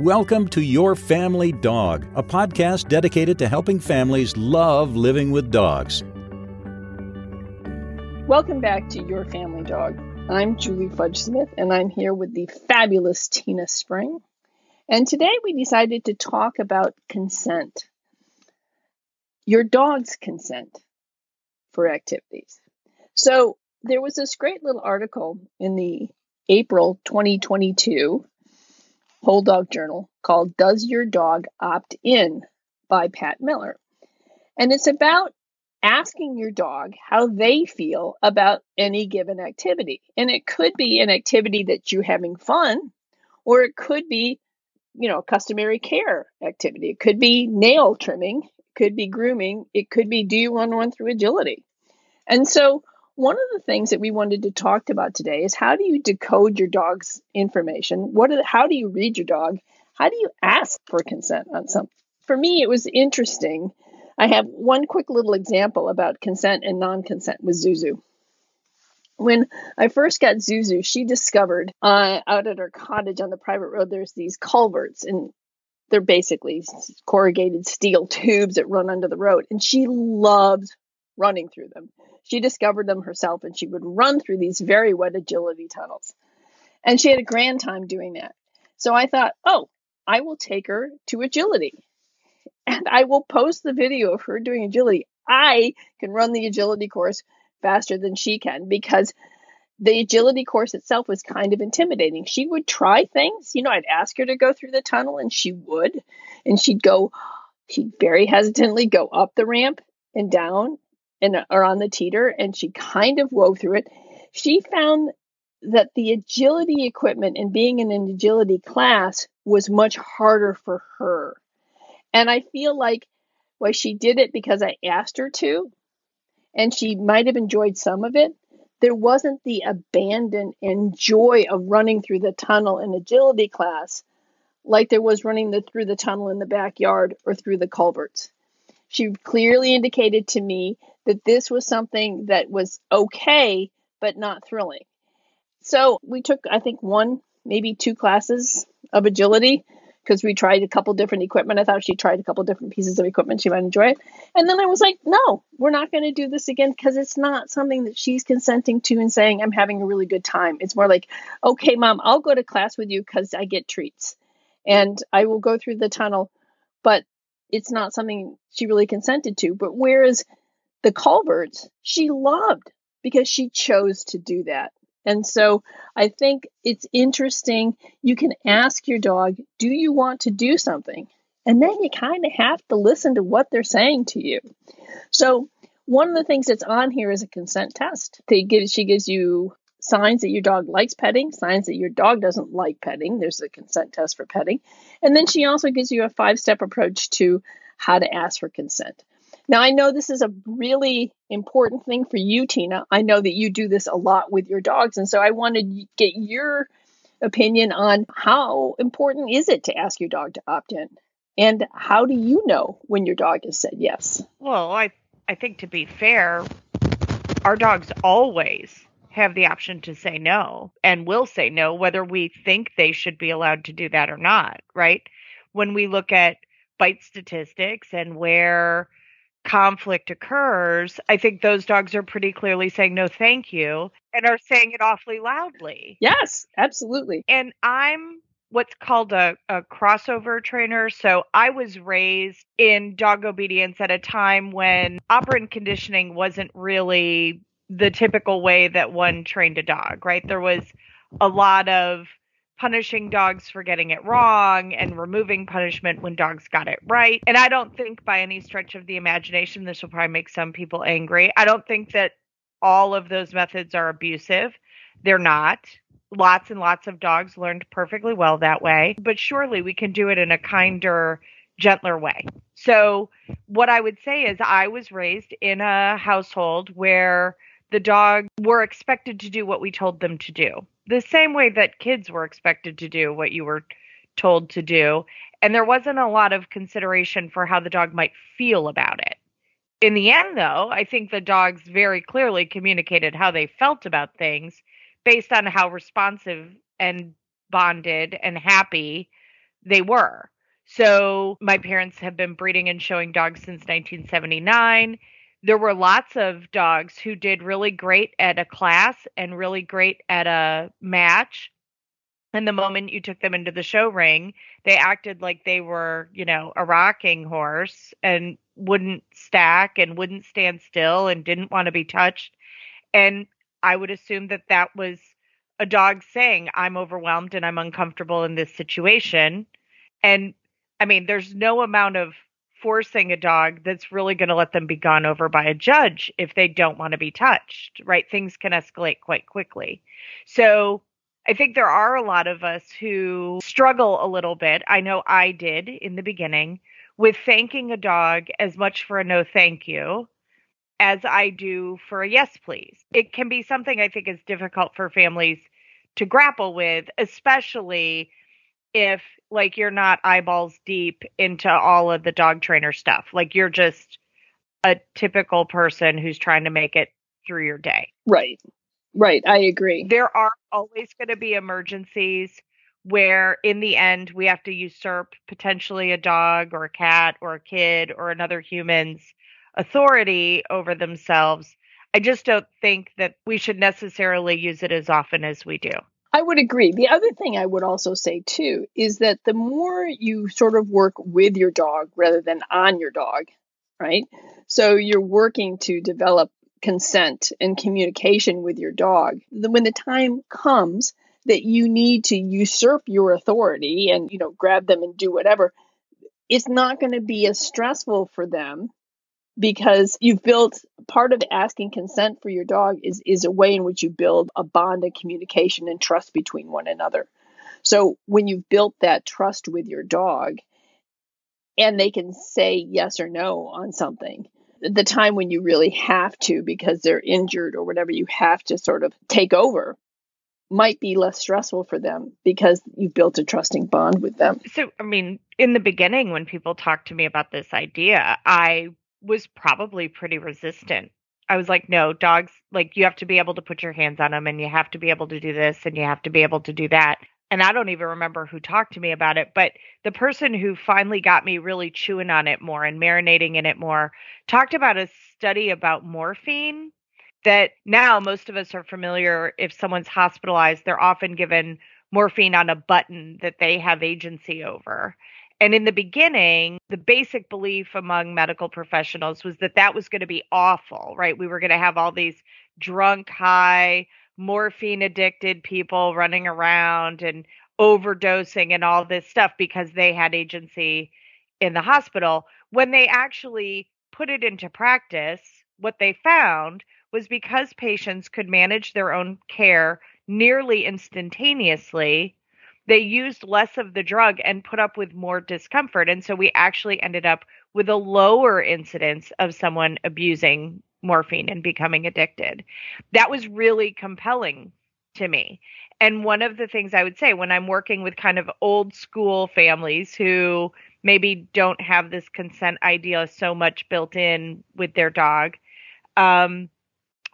Welcome to Your Family Dog, a podcast dedicated to helping families love living with dogs. Welcome back to Your Family Dog. I'm Julie Fudge Smith, and I'm here with the fabulous Tina Spring. And today we decided to talk about consent. Your dog's consent for activities. So there was this great little article in the April 2022 Whole Dog Journal called Does Your Dog Opt In by Pat Miller. And it's about asking your dog how they feel about any given activity. And it could be an activity that you're having fun, or it could be, you know, customary care activity. It could be nail trimming, it could be grooming, it could be do you want to run through agility? And so one of the things that we wanted to talk about today is how do you decode your dog's information? What are, how do you read your dog? How do you ask for consent on something? For me, it was interesting. I have one quick little example about consent and non consent with Zuzu. When I first got Zuzu, she discovered uh, out at her cottage on the private road, there's these culverts, and they're basically corrugated steel tubes that run under the road. And she loves running through them. She discovered them herself and she would run through these very wet agility tunnels. And she had a grand time doing that. So I thought, oh, I will take her to agility and I will post the video of her doing agility. I can run the agility course faster than she can because the agility course itself was kind of intimidating. She would try things. You know, I'd ask her to go through the tunnel and she would. And she'd go, she'd very hesitantly go up the ramp and down and or on the teeter and she kind of wove through it. She found that the agility equipment and being in an agility class was much harder for her. And i feel like well she did it because i asked her to and she might have enjoyed some of it. There wasn't the abandon and joy of running through the tunnel in agility class like there was running the, through the tunnel in the backyard or through the culverts. She clearly indicated to me that this was something that was okay, but not thrilling. So we took, I think, one, maybe two classes of agility because we tried a couple different equipment. I thought she tried a couple different pieces of equipment. She might enjoy it. And then I was like, no, we're not going to do this again because it's not something that she's consenting to and saying, I'm having a really good time. It's more like, okay, mom, I'll go to class with you because I get treats and I will go through the tunnel. But it's not something she really consented to. But whereas the culverts, she loved because she chose to do that. And so I think it's interesting. You can ask your dog, Do you want to do something? And then you kind of have to listen to what they're saying to you. So, one of the things that's on here is a consent test. They give, she gives you signs that your dog likes petting, signs that your dog doesn't like petting. There's a consent test for petting. And then she also gives you a five step approach to how to ask for consent. Now, I know this is a really important thing for you, Tina. I know that you do this a lot with your dogs. And so I wanted to get your opinion on how important is it to ask your dog to opt in? And how do you know when your dog has said yes? Well, I, I think to be fair, our dogs always have the option to say no and will say no, whether we think they should be allowed to do that or not, right? When we look at bite statistics and where conflict occurs, I think those dogs are pretty clearly saying no, thank you, and are saying it awfully loudly. Yes, absolutely. And I'm what's called a, a crossover trainer. So I was raised in dog obedience at a time when operant conditioning wasn't really the typical way that one trained a dog, right? There was a lot of punishing dogs for getting it wrong and removing punishment when dogs got it right. And I don't think by any stretch of the imagination, this will probably make some people angry. I don't think that all of those methods are abusive. They're not. Lots and lots of dogs learned perfectly well that way, but surely we can do it in a kinder, gentler way. So, what I would say is, I was raised in a household where the dog were expected to do what we told them to do. The same way that kids were expected to do what you were told to do. And there wasn't a lot of consideration for how the dog might feel about it. In the end, though, I think the dogs very clearly communicated how they felt about things based on how responsive and bonded and happy they were. So my parents have been breeding and showing dogs since 1979. There were lots of dogs who did really great at a class and really great at a match. And the moment you took them into the show ring, they acted like they were, you know, a rocking horse and wouldn't stack and wouldn't stand still and didn't want to be touched. And I would assume that that was a dog saying, I'm overwhelmed and I'm uncomfortable in this situation. And I mean, there's no amount of forcing a dog that's really going to let them be gone over by a judge if they don't want to be touched, right? Things can escalate quite quickly. So I think there are a lot of us who struggle a little bit. I know I did in the beginning with thanking a dog as much for a no thank you as I do for a yes please. It can be something I think is difficult for families to grapple with, especially if like you're not eyeballs deep into all of the dog trainer stuff. Like you're just a typical person who's trying to make it through your day. Right. Right. I agree. There are always going to be emergencies where in the end we have to usurp potentially a dog or a cat or a kid or another human's authority over themselves. I just don't think that we should necessarily use it as often as we do. I would agree. The other thing I would also say too is that the more you sort of work with your dog rather than on your dog, right? So you're working to develop consent and communication with your dog. When the time comes that you need to usurp your authority and, you know, grab them and do whatever, it's not going to be as stressful for them because you've built part of asking consent for your dog is is a way in which you build a bond of communication and trust between one another. So when you've built that trust with your dog and they can say yes or no on something, the time when you really have to because they're injured or whatever you have to sort of take over might be less stressful for them because you've built a trusting bond with them. So, I mean, in the beginning, when people talked to me about this idea, I was probably pretty resistant. I was like, no, dogs, like, you have to be able to put your hands on them and you have to be able to do this and you have to be able to do that. And I don't even remember who talked to me about it, but the person who finally got me really chewing on it more and marinating in it more talked about a study about morphine that now most of us are familiar. If someone's hospitalized, they're often given morphine on a button that they have agency over. And in the beginning, the basic belief among medical professionals was that that was going to be awful, right? We were going to have all these drunk, high, morphine addicted people running around and overdosing and all this stuff because they had agency in the hospital. When they actually put it into practice, what they found was because patients could manage their own care nearly instantaneously they used less of the drug and put up with more discomfort. And so we actually ended up with a lower incidence of someone abusing morphine and becoming addicted. That was really compelling to me. And one of the things I would say when I'm working with kind of old school families who maybe don't have this consent idea so much built in with their dog, um,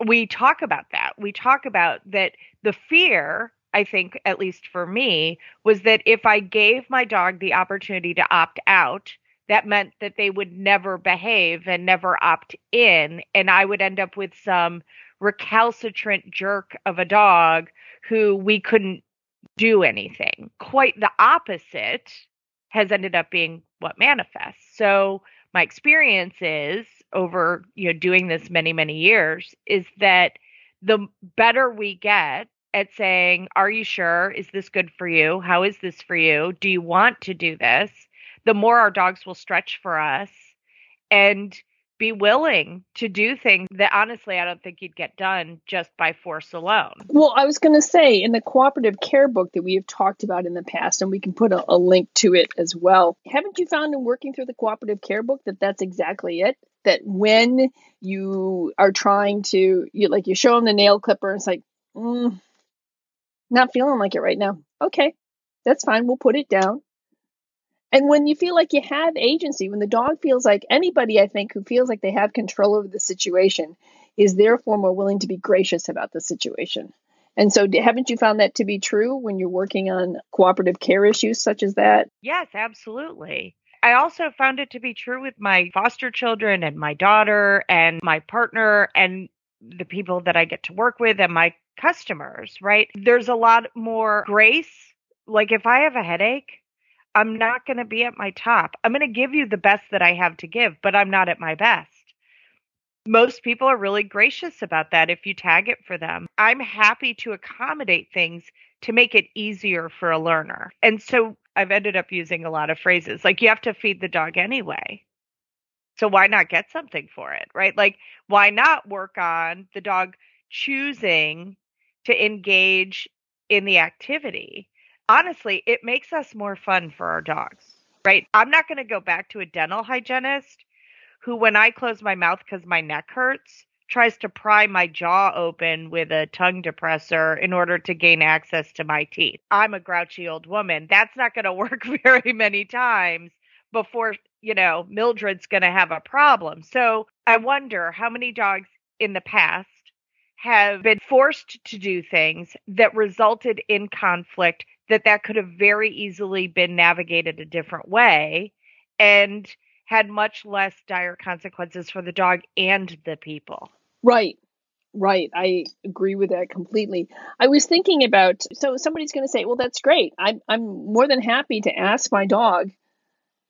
we talk about that. We talk about that the fear I think, at least for me, was that if I gave my dog the opportunity to opt out, that meant that they would never behave and never opt in. And I would end up with some recalcitrant jerk of a dog who we couldn't do anything. Quite the opposite has ended up being what manifests. So my experience is over you know doing this many many years is that the better we get at saying, Are you sure? Is this good for you? How is this for you? Do you want to do this? The more our dogs will stretch for us and be willing to do things that honestly I don't think you'd get done just by force alone. Well, I was going to say in the cooperative care book that we have talked about in the past, and we can put a, a link to it as well. Haven't you found in working through the cooperative care book that that's exactly it? That when you are trying to, you like you show them the nail clipper, it's like, mm, not feeling like it right now. Okay, that's fine. We'll put it down. And when you feel like you have agency, when the dog feels like anybody, I think, who feels like they have control over the situation is therefore more willing to be gracious about the situation And so, haven't you found that to be true when you're working on cooperative care issues such as that? Yes, absolutely. I also found it to be true with my foster children and my daughter and my partner and the people that I get to work with and my customers, right? There's a lot more grace. Like if I have a headache, I'm not going to be at my top. I'm going to give you the best that I have to give, but I'm not at my best most people are really gracious about that if you tag it for them. I'm happy to accommodate things to make it easier for a learner. And so I've ended up using a lot of phrases like you have to feed the dog anyway. So why not get something for it, right? Like why not work on the dog choosing to engage in the activity? Honestly, it makes us more fun for our dogs, right? I'm not going to go back to a dental hygienist who, when I close my mouth because my neck hurts, tries to pry my jaw open with a tongue depressor in order to gain access to my teeth. I'm a grouchy old woman. That's not going to work very many times before, you know, Mildred's going to have a problem. So I wonder how many dogs in the past have been forced to do things that resulted in conflict that that could have very easily been navigated a different way and had much less dire consequences for the dog and the people. Right. Right. I agree with that completely. I was thinking about so somebody's going to say, "Well, that's great. I'm I'm more than happy to ask my dog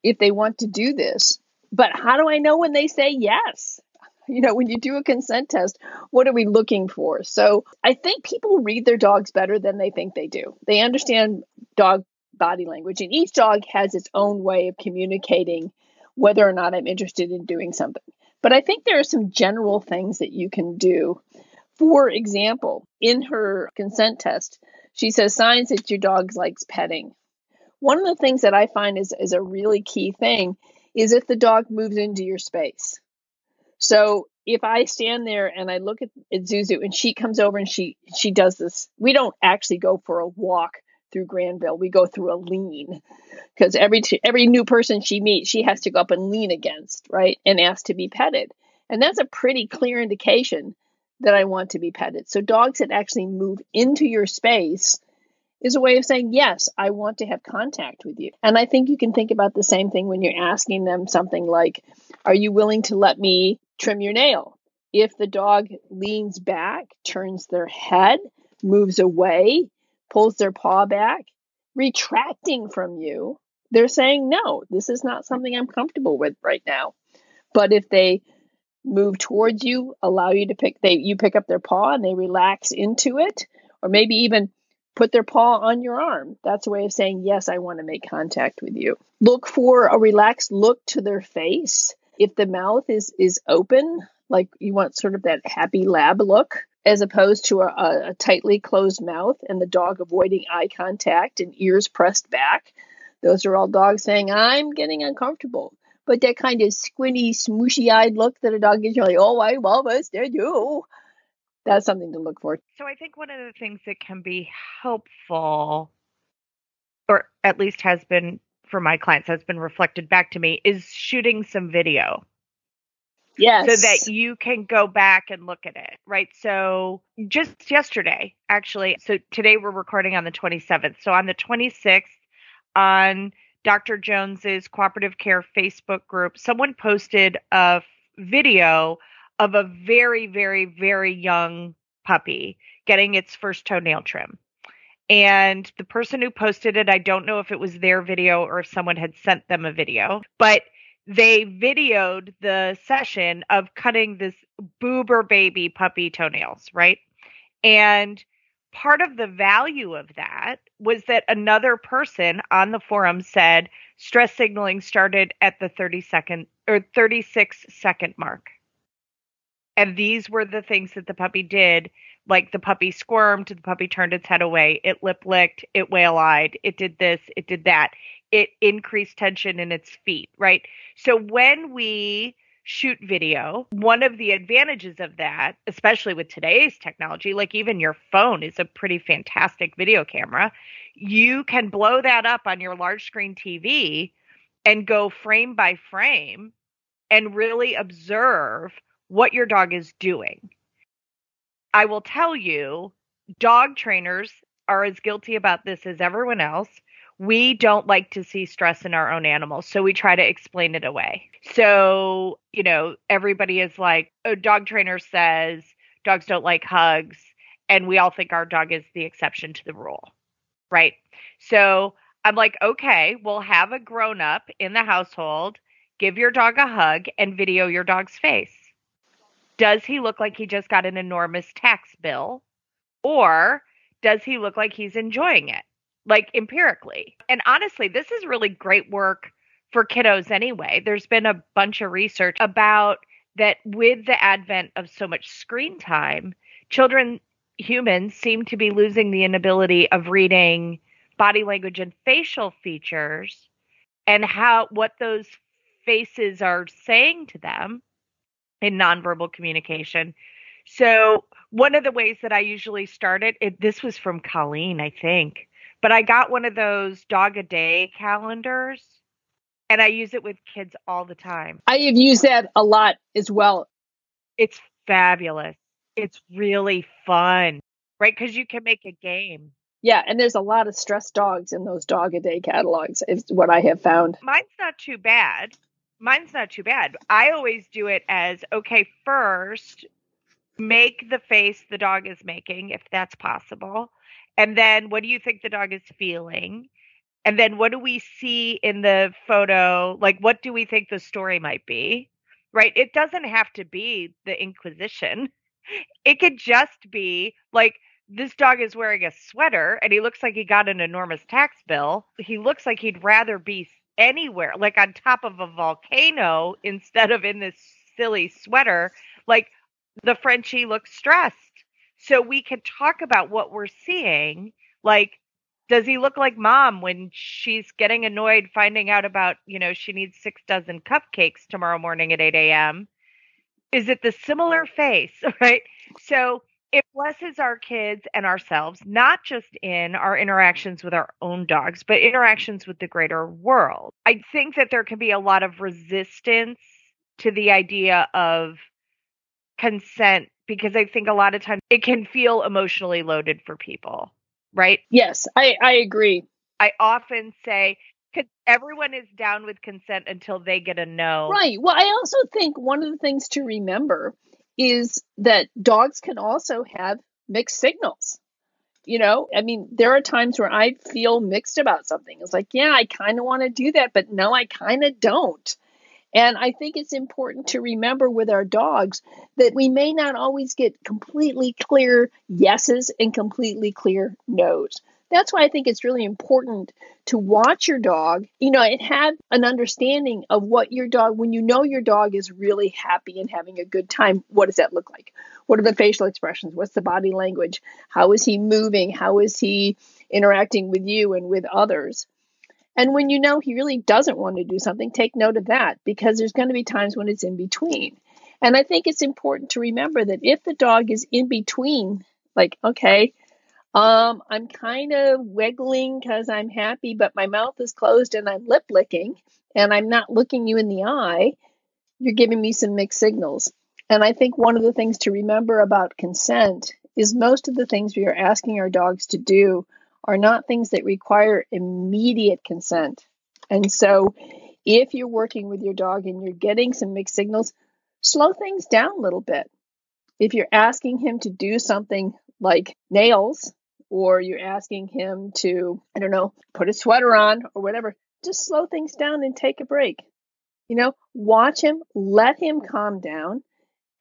if they want to do this." But how do I know when they say yes? You know, when you do a consent test, what are we looking for? So, I think people read their dogs better than they think they do. They understand dog body language and each dog has its own way of communicating whether or not I'm interested in doing something. But I think there are some general things that you can do. For example, in her consent test, she says signs that your dog likes petting. One of the things that I find is, is a really key thing is if the dog moves into your space. So if I stand there and I look at, at Zuzu and she comes over and she she does this, we don't actually go for a walk through Granville, we go through a lean because every t- every new person she meets, she has to go up and lean against, right, and ask to be petted, and that's a pretty clear indication that I want to be petted. So dogs that actually move into your space is a way of saying yes, I want to have contact with you. And I think you can think about the same thing when you're asking them something like, "Are you willing to let me trim your nail?" If the dog leans back, turns their head, moves away, pulls their paw back, retracting from you, they're saying, no, this is not something I'm comfortable with right now. But if they move towards you, allow you to pick, they you pick up their paw and they relax into it, or maybe even put their paw on your arm. That's a way of saying, yes, I want to make contact with you. Look for a relaxed look to their face. If the mouth is is open, like you want sort of that happy lab look, as opposed to a, a, tightly closed mouth and the dog avoiding eye contact and ears pressed back. Those are all dogs saying, I'm getting uncomfortable. But that kind of squinty, smooshy eyed look that a dog gives you, like, oh, I love us, they do. That's something to look for. So I think one of the things that can be helpful, or at least has been for my clients, has been reflected back to me, is shooting some video Yes. So that you can go back and look at it, right? So just yesterday, actually, so today we're recording on the 27th. So on the 26th, on Dr. Jones's cooperative care Facebook group, someone posted a video of a very, very, very young puppy getting its first toenail trim. And the person who posted it, I don't know if it was their video or if someone had sent them a video, but they videoed the session of cutting this boober baby puppy toenails, right? And part of the value of that was that another person on the forum said stress signaling started at the 30 second or 36 second mark. And these were the things that the puppy did. Like the puppy squirmed, the puppy turned its head away, it lip licked, it whale eyed, it did this, it did that it increased tension in its feet, right? So when we shoot video, one of the advantages of that, especially with today's technology, like even your phone is a pretty fantastic video camera, you can blow that up on your large screen TV and go frame by frame and really observe what your dog is doing. I will tell you dog trainers are as guilty about this as everyone else. We don't like to see stress in our own animals, so we try to explain it away. So, you know, everybody is like, a dog trainer says dogs don't like hugs, and we all think our dog is the exception to the rule, right? So I'm like, okay, we'll have a grown up in the household give your dog a hug and video your dog's face. Does he look like he just got an enormous tax bill? Or does he look like he's enjoying it? Like empirically. And honestly, this is really great work for kiddos anyway. There's been a bunch of research about that with the advent of so much screen time, children, humans seem to be losing the inability of reading body language and facial features and how what those faces are saying to them in nonverbal communication. So one of the ways that I usually start it, it this was from Colleen, I think, but I got one of those dog a day calendars and I use it with kids all the time. I have used that a lot as well. It's fabulous. It's really fun, right? Because you can make a game. Yeah, and there's a lot of stressed dogs in those dog a day catalogs, is what I have found. Mine's not too bad. Mine's not too bad. I always do it as okay, first, make the face the dog is making, if that's possible. And then what do you think the dog is feeling? And then what do we see in the photo? Like, what do we think the story might be? Right? It doesn't have to be the Inquisition. It could just be like, this dog is wearing a sweater and he looks like he got an enormous tax bill. He looks like he'd rather be anywhere, like on top of a volcano instead of in this silly sweater. Like, the Frenchie looks stressed. So we can talk about what we're seeing. Like, does he look like mom when she's getting annoyed finding out about, you know, she needs six dozen cupcakes tomorrow morning at 8 a.m.? Is it the similar face, right? So it blesses our kids and ourselves, not just in our interactions with our own dogs, but interactions with the greater world. I think that there can be a lot of resistance to the idea of consent because I think a lot of times it can feel emotionally loaded for people, right? Yes, I, I agree. I often say, because everyone is down with consent until they get a no. Right. Well, I also think one of the things to remember is that dogs can also have mixed signals. You know, I mean, there are times where I feel mixed about something. It's like, yeah, I kind of want to do that, but no, I kind of don't. And I think it's important to remember with our dogs that we may not always get completely clear yeses and completely clear nos. That's why I think it's really important to watch your dog, you know, and have an understanding of what your dog, when you know your dog is really happy and having a good time, what does that look like? What are the facial expressions? What's the body language? How is he moving? How is he interacting with you and with others? And when you know he really doesn't want to do something, take note of that because there's going to be times when it's in between. And I think it's important to remember that if the dog is in between, like, okay, um, I'm kind of wiggling because I'm happy, but my mouth is closed and I'm lip licking and I'm not looking you in the eye. You're giving me some mixed signals. And I think one of the things to remember about consent is most of the things we are asking our dogs to do are not things that require immediate consent. And so if you're working with your dog and you're getting some mixed signals, slow things down a little bit. If you're asking him to do something like nails or you're asking him to, I don't know, put a sweater on or whatever, just slow things down and take a break. You know, watch him, let him calm down,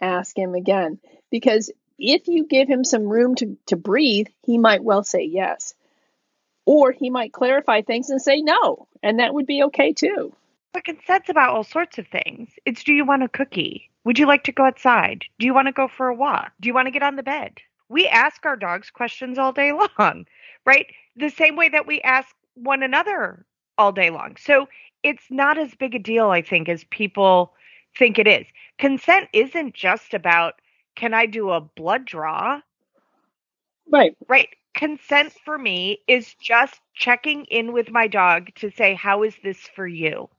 ask him again. Because if you give him some room to, to breathe, he might well say yes. Or he might clarify things and say no, and that would be okay too. But consent's about all sorts of things. It's do you want a cookie? Would you like to go outside? Do you want to go for a walk? Do you want to get on the bed? We ask our dogs questions all day long, right? The same way that we ask one another all day long. So it's not as big a deal, I think, as people think it is. Consent isn't just about can I do a blood draw? Right. Right. Consent for me is just checking in with my dog to say, How is this for you?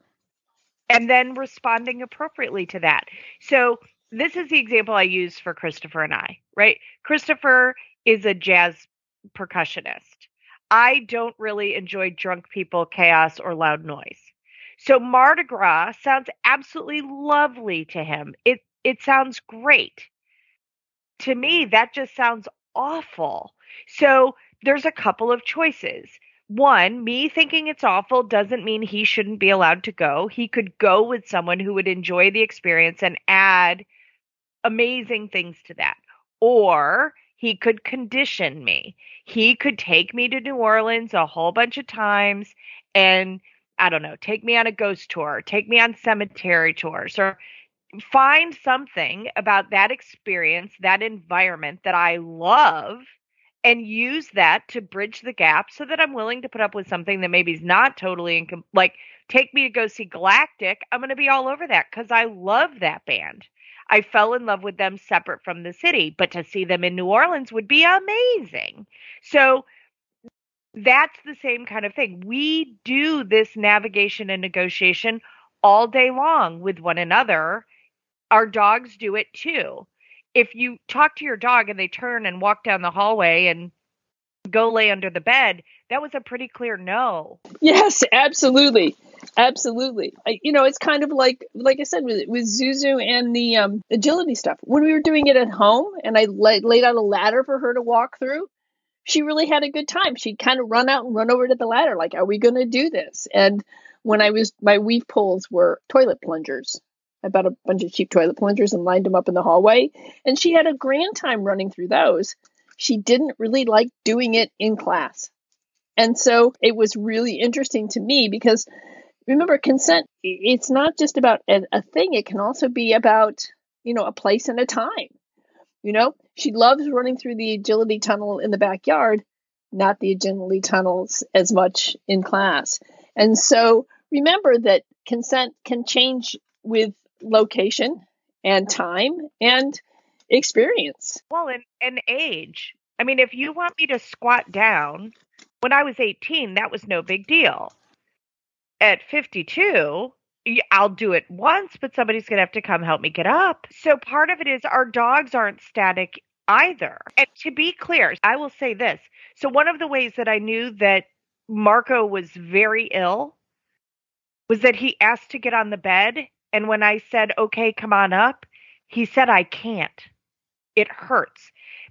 And then responding appropriately to that. So this is the example I use for Christopher and I, right? Christopher is a jazz percussionist. I don't really enjoy drunk people, chaos, or loud noise. So Mardi Gras sounds absolutely lovely to him. It it sounds great. To me, that just sounds awful. So there's a couple of choices. One, me thinking it's awful doesn't mean he shouldn't be allowed to go. He could go with someone who would enjoy the experience and add amazing things to that. Or he could condition me. He could take me to New Orleans a whole bunch of times and I don't know, take me on a ghost tour, take me on cemetery tours, or find something about that experience, that environment that I love, and use that to bridge the gap so that I'm willing to put up with something that maybe is not totally incom- like take me to go see Galactic. I'm going to be all over that because I love that band. I fell in love with them separate from the city, but to see them in New Orleans would be amazing. So that's the same kind of thing. We do this navigation and negotiation all day long with one another. Our dogs do it too. If you talk to your dog and they turn and walk down the hallway and go lay under the bed, that was a pretty clear no. Yes, absolutely. Absolutely. I, you know, it's kind of like, like I said, with, with Zuzu and the um, agility stuff. When we were doing it at home and I laid, laid out a ladder for her to walk through, she really had a good time. She'd kind of run out and run over to the ladder, like, are we going to do this? And when I was, my weave poles were toilet plungers. I bought a bunch of cheap toilet plungers and lined them up in the hallway. And she had a grand time running through those. She didn't really like doing it in class. And so it was really interesting to me because remember, consent, it's not just about a, a thing, it can also be about, you know, a place and a time. You know, she loves running through the agility tunnel in the backyard, not the agility tunnels as much in class. And so remember that consent can change with location and time and experience. Well, and, and age. I mean, if you want me to squat down, when I was 18, that was no big deal. At 52, I'll do it once, but somebody's going to have to come help me get up. So part of it is our dogs aren't static either. And to be clear, I will say this. So one of the ways that I knew that Marco was very ill was that he asked to get on the bed. And when I said, okay, come on up, he said, I can't. It hurts.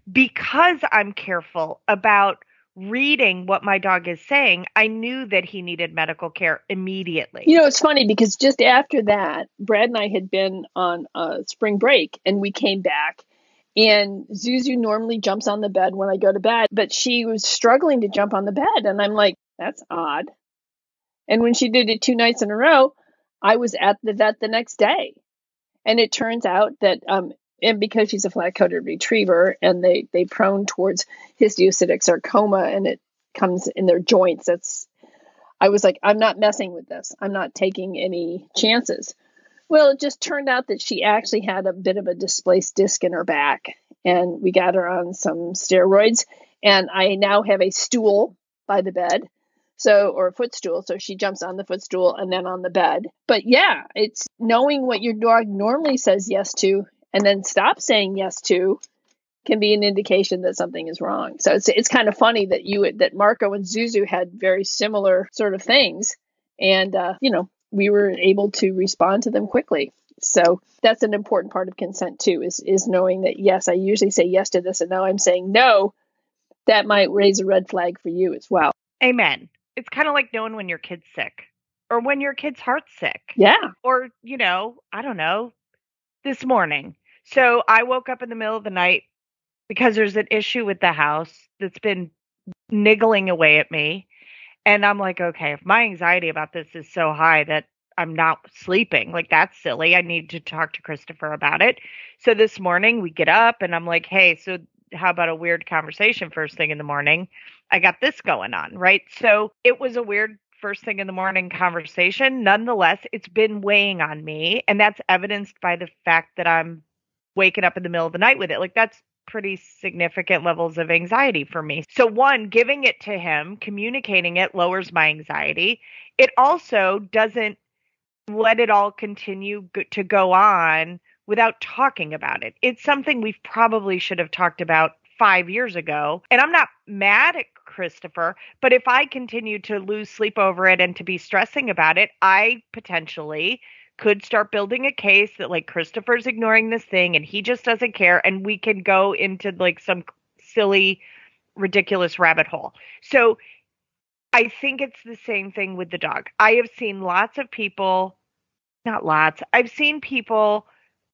Because I'm careful about reading what my dog is saying, I knew that he needed medical care immediately. You know, it's funny because just after that, Brad and I had been on a spring break and we came back. And Zuzu normally jumps on the bed when I go to bed, but she was struggling to jump on the bed. And I'm like, that's odd. And when she did it two nights in a row, I was at the vet the next day. And it turns out that um, and because she's a flat-coated retriever and they they prone towards histiocytic sarcoma and it comes in their joints that's i was like i'm not messing with this. I'm not taking any chances. Well it just turned out that she actually had a bit of a displaced disc in her back and we got her on some steroids and i now have a stool by the bed. So or a footstool. So she jumps on the footstool and then on the bed. But yeah it's knowing what your dog normally says yes to and then stop saying yes to can be an indication that something is wrong. So it's it's kind of funny that you that Marco and Zuzu had very similar sort of things, and uh, you know we were able to respond to them quickly. So that's an important part of consent too is is knowing that yes, I usually say yes to this, and now I'm saying no. That might raise a red flag for you as well. Amen. It's kind of like knowing when your kid's sick or when your kid's heart's sick. Yeah. Or, you know, I don't know, this morning so I woke up in the middle of the night because there's an issue with the house that's been niggling away at me. And I'm like, okay, if my anxiety about this is so high that I'm not sleeping, like that's silly. I need to talk to Christopher about it. So this morning we get up and I'm like, hey, so how about a weird conversation first thing in the morning? I got this going on, right? So it was a weird first thing in the morning conversation. Nonetheless, it's been weighing on me. And that's evidenced by the fact that I'm waking up in the middle of the night with it. Like that's pretty significant levels of anxiety for me. So one, giving it to him, communicating it lowers my anxiety. It also doesn't let it all continue to go on without talking about it. It's something we probably should have talked about five years ago. And I'm not mad at Christopher, but if I continue to lose sleep over it and to be stressing about it, I potentially could start building a case that like Christopher's ignoring this thing and he just doesn't care and we can go into like some silly ridiculous rabbit hole. So I think it's the same thing with the dog. I have seen lots of people not lots. I've seen people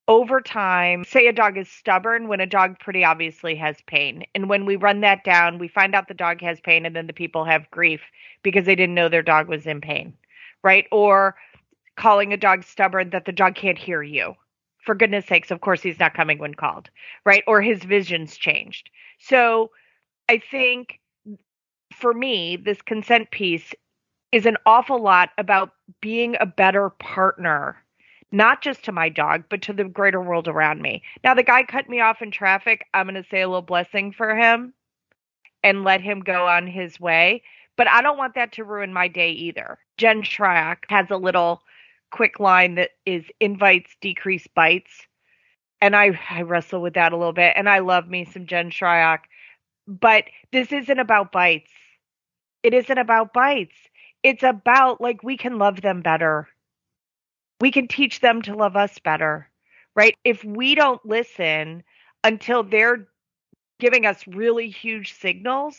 over time say a dog is stubborn when a dog pretty obviously has pain. And when we run that down, we find out the dog has pain and then the people have grief because they didn't know their dog was in pain. Right? Or calling a dog stubborn that the dog can't hear you. For goodness sakes, of course he's not coming when called, right? Or his vision's changed. So I think for me, this consent piece is an awful lot about being a better partner not just to my dog, but to the greater world around me. Now, the guy cut me off in traffic. I'm going to say a little blessing for him and let him go on his way. But I don't want that to ruin my day either. Jen Shryock has a little quick line that is invites decrease bites. And I, I wrestle with that a little bit. And I love me some Jen Shryock. But this isn't about bites. It isn't about bites. It's about like we can love them better we can teach them to love us better, right? If we don't listen until they're giving us really huge signals,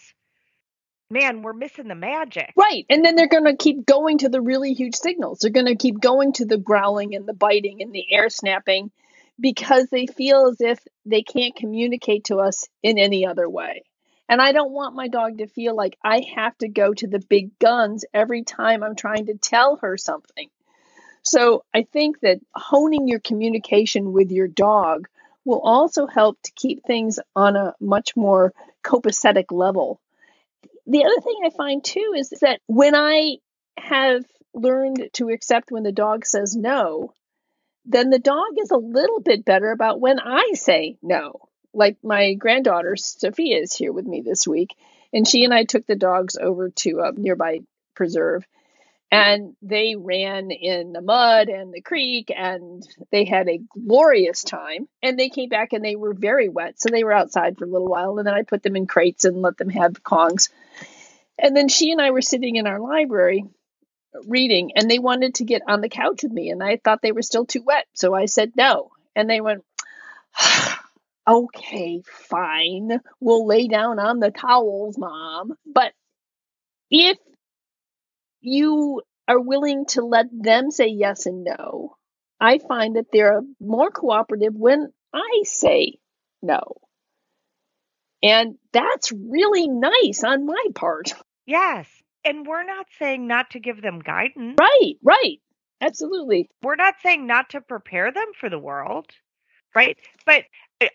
man, we're missing the magic. Right. And then they're going to keep going to the really huge signals. They're going to keep going to the growling and the biting and the air snapping because they feel as if they can't communicate to us in any other way. And I don't want my dog to feel like I have to go to the big guns every time I'm trying to tell her something. So I think that honing your communication with your dog will also help to keep things on a much more copacetic level. The other thing I find too is that when I have learned to accept when the dog says no, then the dog is a little bit better about when I say no. Like my granddaughter Sophia is here with me this week, and she and I took the dogs over to a nearby preserve and they ran in the mud and the creek and they had a glorious time. And they came back and they were very wet so they were outside for a little while and then i put them in crates and let them have kongs. And then she and i were sitting in our library uh, reading and they wanted to get on the couch with me and i thought they were still too wet so i said no. And they went okay fine. We'll lay down on the towels mom. But if you are willing to let them say yes and no, I find that they're more cooperative when I say no. And that's really nice on my part. Yes. And we're not saying not to give them guidance. Right, right. Absolutely. We're not saying not to prepare them for the world. Right. But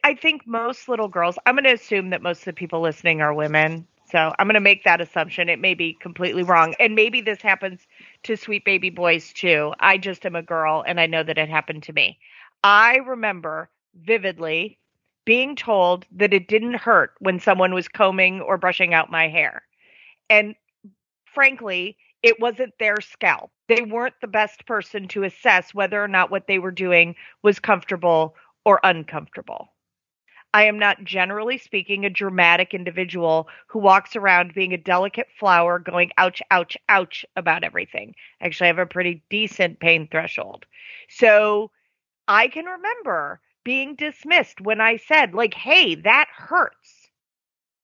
I think most little girls, I'm going to assume that most of the people listening are women. So I'm going to make that assumption. It may be completely wrong. And maybe this happens to sweet baby boys too. I just am a girl and I know that it happened to me. I remember vividly being told that it didn't hurt when someone was combing or brushing out my hair. And frankly, it wasn't their scalp. They weren't the best person to assess whether or not what they were doing was comfortable or uncomfortable. I am not, generally speaking, a dramatic individual who walks around being a delicate flower going ouch, ouch, ouch about everything. Actually, I have a pretty decent pain threshold. So I can remember being dismissed when I said, like, hey, that hurts.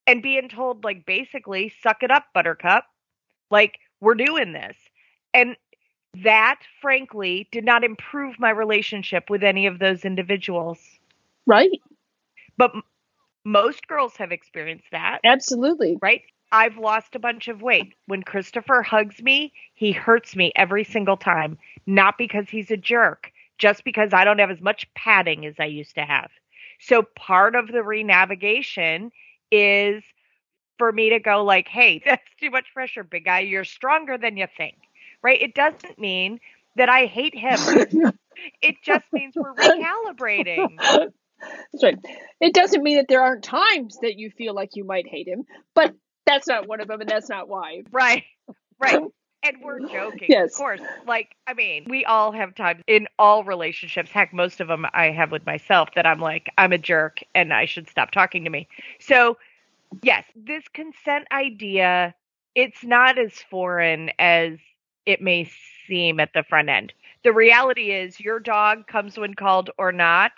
And being told, like, basically, suck it up, buttercup. Like, we're doing this. And that, frankly, did not improve my relationship with any of those individuals. Right. But most girls have experienced that. Absolutely. Right? I've lost a bunch of weight. When Christopher hugs me, he hurts me every single time, not because he's a jerk, just because I don't have as much padding as I used to have. So part of the renavigation is for me to go like, "Hey, that's too much pressure, big guy. You're stronger than you think." Right? It doesn't mean that I hate him. it just means we're recalibrating. That's right. It doesn't mean that there aren't times that you feel like you might hate him, but that's not one of them, and that's not why. Right. Right. and we're joking, Yes. of course. Like, I mean, we all have times in all relationships. Heck, most of them I have with myself that I'm like, I'm a jerk and I should stop talking to me. So, yes, this consent idea, it's not as foreign as it may seem at the front end. The reality is, your dog comes when called or not.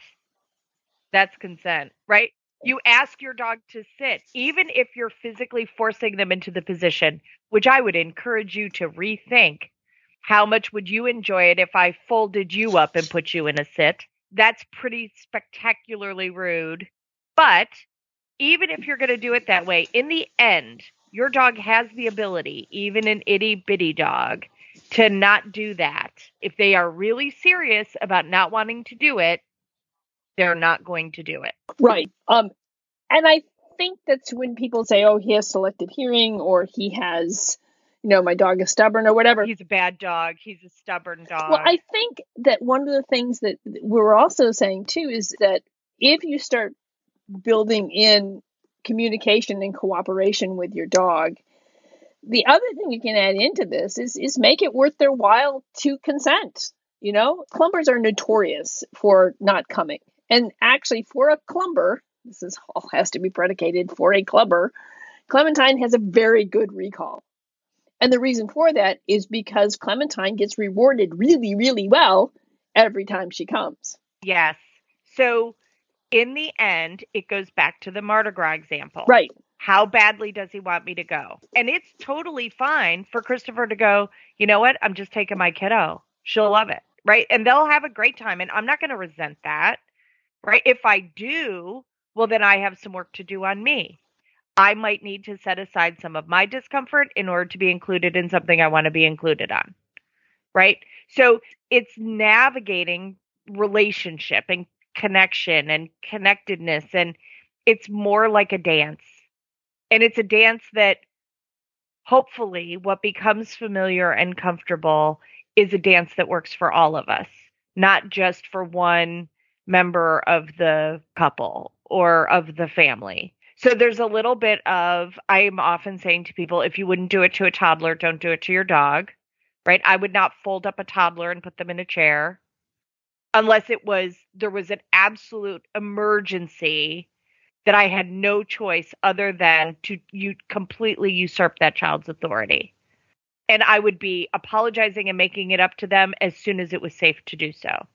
That's consent, right? You ask your dog to sit, even if you're physically forcing them into the position, which I would encourage you to rethink. How much would you enjoy it if I folded you up and put you in a sit? That's pretty spectacularly rude. But even if you're going to do it that way, in the end, your dog has the ability, even an itty bitty dog, to not do that. If they are really serious about not wanting to do it, they're not going to do it. Right. Um, and I think that's when people say, "Oh, he has selective hearing," or he has, you know, my dog is stubborn, or whatever. He's a bad dog. He's a stubborn dog. Well, I think that one of the things that we're also saying too is that if you start building in communication and cooperation with your dog, the other thing you can add into this is is make it worth their while to consent. You know, clumbers are notorious for not coming. And actually for a clumber, this is all has to be predicated for a clumber, Clementine has a very good recall. And the reason for that is because Clementine gets rewarded really, really well every time she comes. yes. So in the end, it goes back to the Mardi Gras example. Right. How badly does he want me to go? And it's totally fine for Christopher to go, you know what? I'm just taking my kiddo. She'll love it. Right. And they'll have a great time. And I'm not going to resent that. Right. If I do, well, then I have some work to do on me. I might need to set aside some of my discomfort in order to be included in something I want to be included on. Right. So it's navigating relationship and connection and connectedness. And it's more like a dance. And it's a dance that hopefully what becomes familiar and comfortable is a dance that works for all of us, not just for one member of the couple or of the family. So there's a little bit of I'm often saying to people if you wouldn't do it to a toddler, don't do it to your dog. Right? I would not fold up a toddler and put them in a chair unless it was there was an absolute emergency that I had no choice other than to you completely usurp that child's authority. And I would be apologizing and making it up to them as soon as it was safe to do so.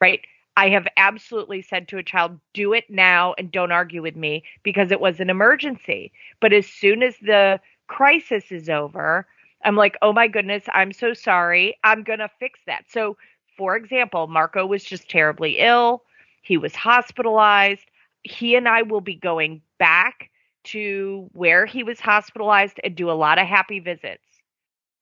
Right? I have absolutely said to a child, do it now and don't argue with me because it was an emergency. But as soon as the crisis is over, I'm like, oh my goodness, I'm so sorry. I'm going to fix that. So, for example, Marco was just terribly ill. He was hospitalized. He and I will be going back to where he was hospitalized and do a lot of happy visits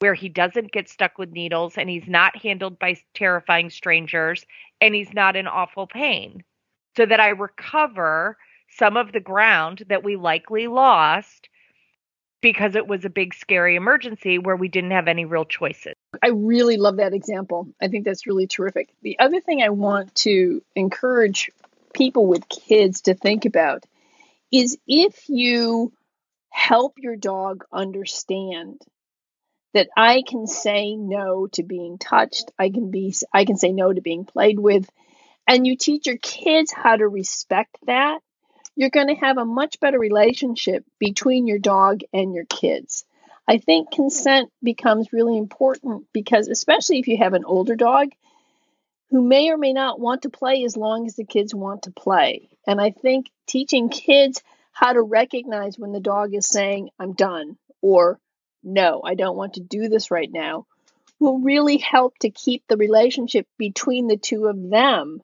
where he doesn't get stuck with needles and he's not handled by terrifying strangers and he's not in awful pain so that I recover some of the ground that we likely lost because it was a big scary emergency where we didn't have any real choices. I really love that example. I think that's really terrific. The other thing I want to encourage people with kids to think about is if you help your dog understand that I can say no to being touched, I can be I can say no to being played with, and you teach your kids how to respect that, you're going to have a much better relationship between your dog and your kids. I think consent becomes really important because, especially if you have an older dog who may or may not want to play as long as the kids want to play. And I think teaching kids how to recognize when the dog is saying, I'm done, or no, I don't want to do this right now, will really help to keep the relationship between the two of them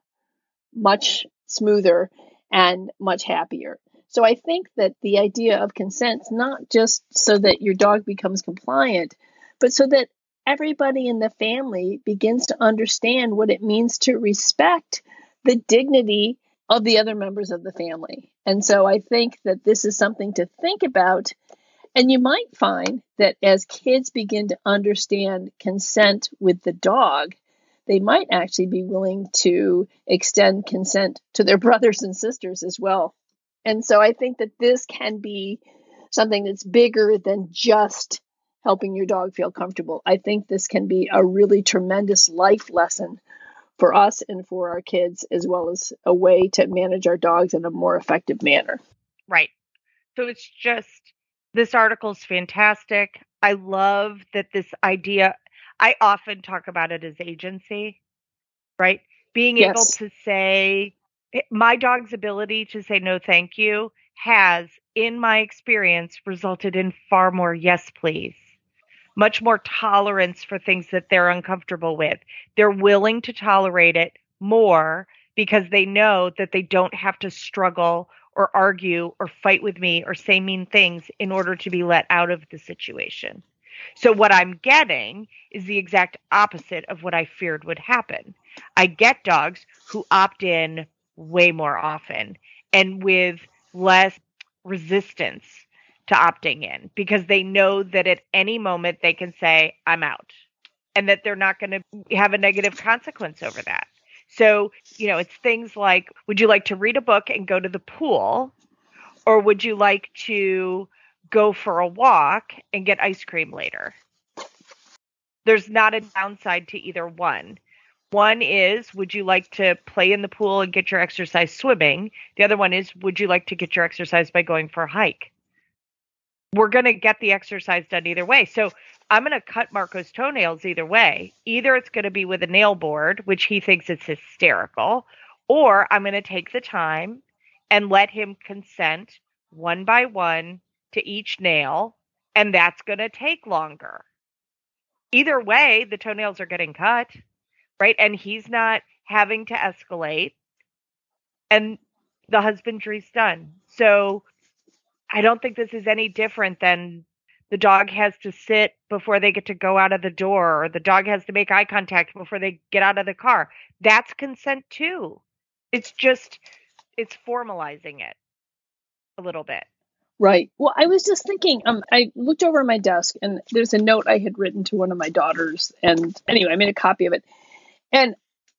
much smoother and much happier. So I think that the idea of consent—not just so that your dog becomes compliant, but so that everybody in the family begins to understand what it means to respect the dignity of the other members of the family. And so I think that this is something to think about. And you might find that as kids begin to understand consent with the dog, they might actually be willing to extend consent to their brothers and sisters as well. And so I think that this can be something that's bigger than just helping your dog feel comfortable. I think this can be a really tremendous life lesson for us and for our kids, as well as a way to manage our dogs in a more effective manner. Right. So it's just this article is fantastic. I love that this idea, I often talk about it as agency, right? Being yes. able to say, eh, my dog's ability to say no, thank you has, in my experience, resulted in far more yes, please. Much more tolerance for things that they're uncomfortable with. They're willing to tolerate it more because they know that they don't have to struggle or argue or fight with me or say mean things in order to be let out of the situation. So, what I'm getting is the exact opposite of what I feared would happen. I get dogs who opt in way more often and with less resistance to opting in because they know that at any moment they can say, I'm out, and that they're not going to have a negative consequence over that. So, you know, it's things like would you like to read a book and go to the pool? Or would you like to go for a walk and get ice cream later? There's not a downside to either one. One is, would you like to play in the pool and get your exercise swimming? The other one is, would you like to get your exercise by going for a hike? We're going to get the exercise done either way. So I'm going to cut Marco's toenails either way. Either it's going to be with a nail board, which he thinks is hysterical, or I'm going to take the time and let him consent one by one to each nail, and that's going to take longer. Either way, the toenails are getting cut, right? And he's not having to escalate, and the husbandry's done. So I don't think this is any different than the dog has to sit before they get to go out of the door or the dog has to make eye contact before they get out of the car. That's consent too. It's just it's formalizing it a little bit. Right. Well i was just thinking um i looked over my desk and there's a note i had written to one of my daughters and anyway i made a copy of it. And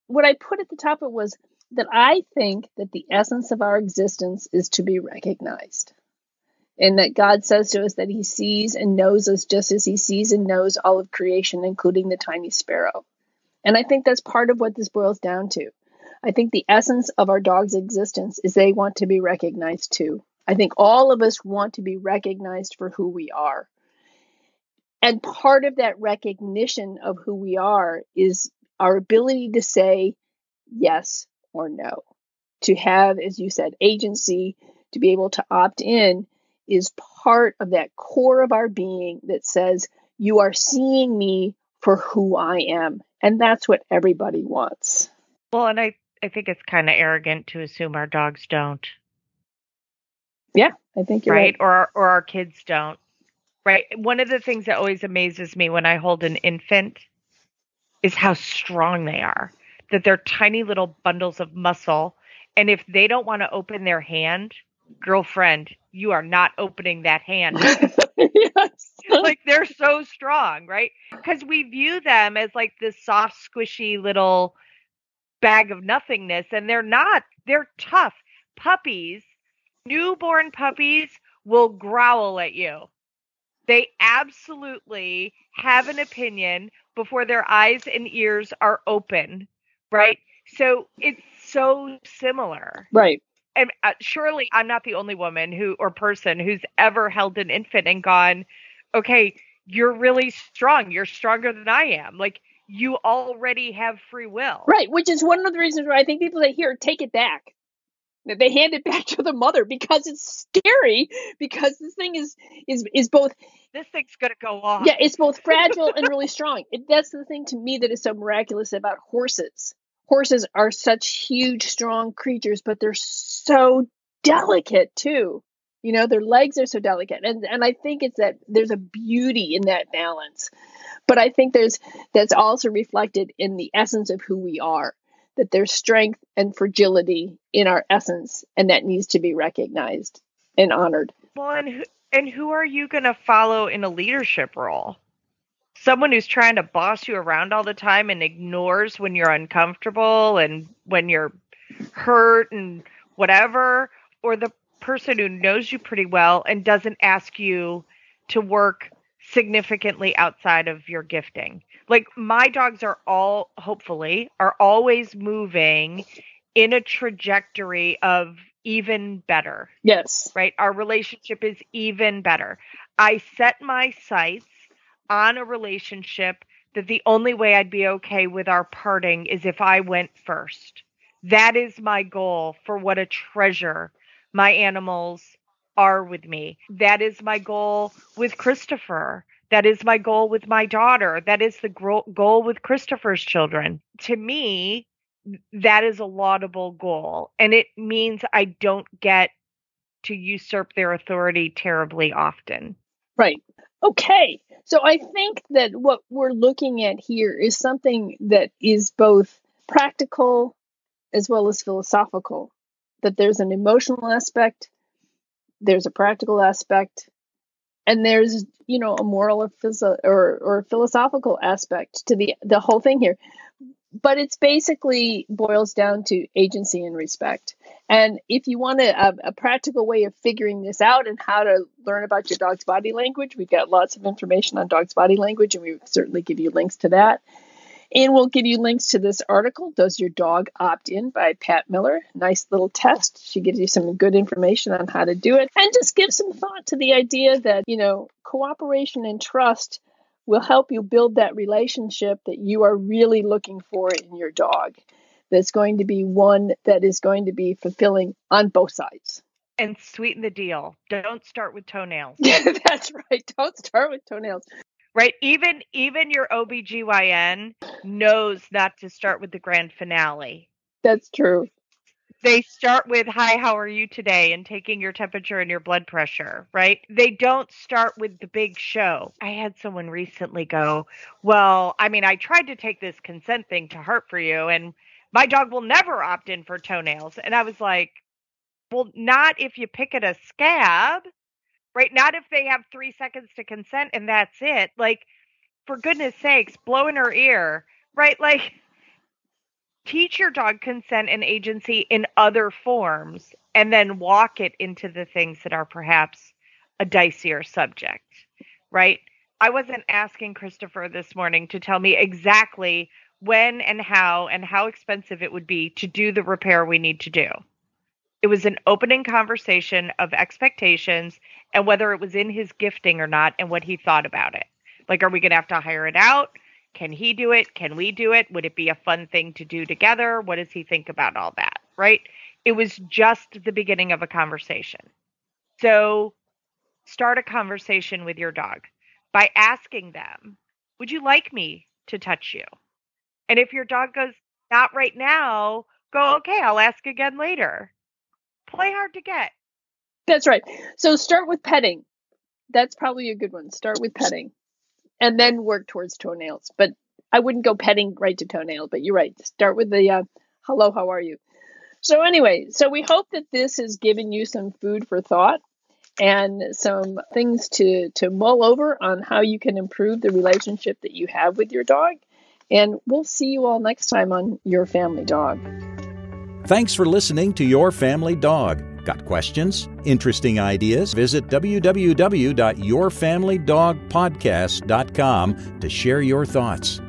what i put at the top of it was that i think that the essence of our existence is to be recognized and that God says to us that He sees and knows us just as He sees and knows all of creation, including the tiny sparrow. And I think that's part of what this boils down to. I think the essence of our dog's existence is they want to be recognized too. I think all of us want to be recognized for who we are. And part of that recognition of who we are is our ability to say yes or no, to have, as you said, agency, to be able to opt in is part of that core of our being that says, You are seeing me for who I am. And that's what everybody wants. Well, and I, I think it's kind of arrogant to assume our dogs don't. Yeah, I think you're right. right. Or, or our kids don't. Right. One of the things that always amazes me when I hold an infant is how strong they are, that they're tiny little bundles of muscle. And if they don't want to open their hand, girlfriend, you are not opening that hand. yes. like they're so strong, right? Because we view them as like this soft, squishy little bag of nothingness, and they're not. They're tough. Puppies, newborn puppies, will growl at you. They absolutely have an opinion before their eyes and ears are open, right? So it's so similar. Right and uh, surely I'm not the only woman who or person who's ever held an infant and gone, okay, you're really strong. You're stronger than I am. Like you already have free will. Right, which is one of the reasons why I think people say, here, take it back. They hand it back to the mother because it's scary because this thing is is is both this thing's gonna go off. Yeah, it's both fragile and really strong. It, that's the thing to me that is so miraculous about horses horses are such huge, strong creatures, but they're so delicate too. You know, their legs are so delicate. And and I think it's that there's a beauty in that balance. But I think there's that's also reflected in the essence of who we are. That there's strength and fragility in our essence, and that needs to be recognized and honored. Well, and who, and who are you going to follow in a leadership role? someone who's trying to boss you around all the time and ignores when you're uncomfortable and when you're hurt and whatever, or the person who knows you pretty well and doesn't ask you to work significantly outside of your gifting. Like my dogs are all hopefully are always moving in a trajectory of even better. Yes. Right? Our relationship is even better. I set my sights on a relationship that the only way I'd be okay with our parting is if I went first. That is my goal for what a treasure my animals are with me. That is my goal with Christopher. That is my goal with my daughter. That is the goal with Christopher's children. To me, that is a laudable goal. And it means I don't get to usurp their authority terribly often. Right. Okay. So I think that what we're looking at here is something that is both practical as well as philosophical. That there's an emotional aspect, there's a practical aspect, and there's you know a moral or, phys- or, or philosophical aspect to the the whole thing here but it's basically boils down to agency and respect. And if you want a, a, a, practical way of figuring this out and how to learn about your dog's body language, we've got lots of information on dog's body language, and we certainly give you links to that. And we'll give you links to this article, Does Your Dog Opt In by Pat Miller. Nice little test. She gives you some good information on how to do it. And just give some thought to the idea that, you know, cooperation and trust will help you build that relationship that you are really looking for in your dog. That's going to be one that is going to be fulfilling on both sides. And sweeten the deal. Don't start with toenails. Yeah, that's right. Don't start with toenails. Right. Even even your OBGYN knows not to start with the grand finale. That's true. They start with hi how are you today? and taking your temperature and your blood pressure right? They don't start with the big show. I had someone recently go well i mean i tried to take this consent thing to heart for you and my dog will never opt in for toenails. And i was like well not if you pick at a scab right not if they have three seconds to consent and that's it like for goodness sakes blow in her ear right like teach your dog consent and agency in other forms and then walk it into the things that are perhaps a dicier subject, right? I wasn't asking Christopher this morning to tell me exactly when and how and how expensive it would be to do the repair we need to do. It was an opening conversation of expectations and whether it was in his gifting or not and what he thought about it. Like, are we going to have to hire it out? Can he do it? Can we do it? Would it be a fun thing to do together? What does he think about all that? Right? It was just the beginning of a conversation. So start a conversation with your dog by asking them, Would you like me to touch you? And if your dog goes, Not right now, go, Okay, I'll ask again later. Play hard to get. That's right. So start with petting. That's probably a good one. Start with petting and then work towards toenails. But I wouldn't go petting right to toenail, but you're right. Start with the uh, hello, how are you? So, anyway, so we hope that this has given you some food for thought and some things to, to mull over on how you can improve the relationship that you have with your dog. And we'll see you all next time on Your Family Dog. Thanks for listening to Your Family Dog. Got questions? Interesting ideas? Visit www.yourfamilydogpodcast.com to share your thoughts.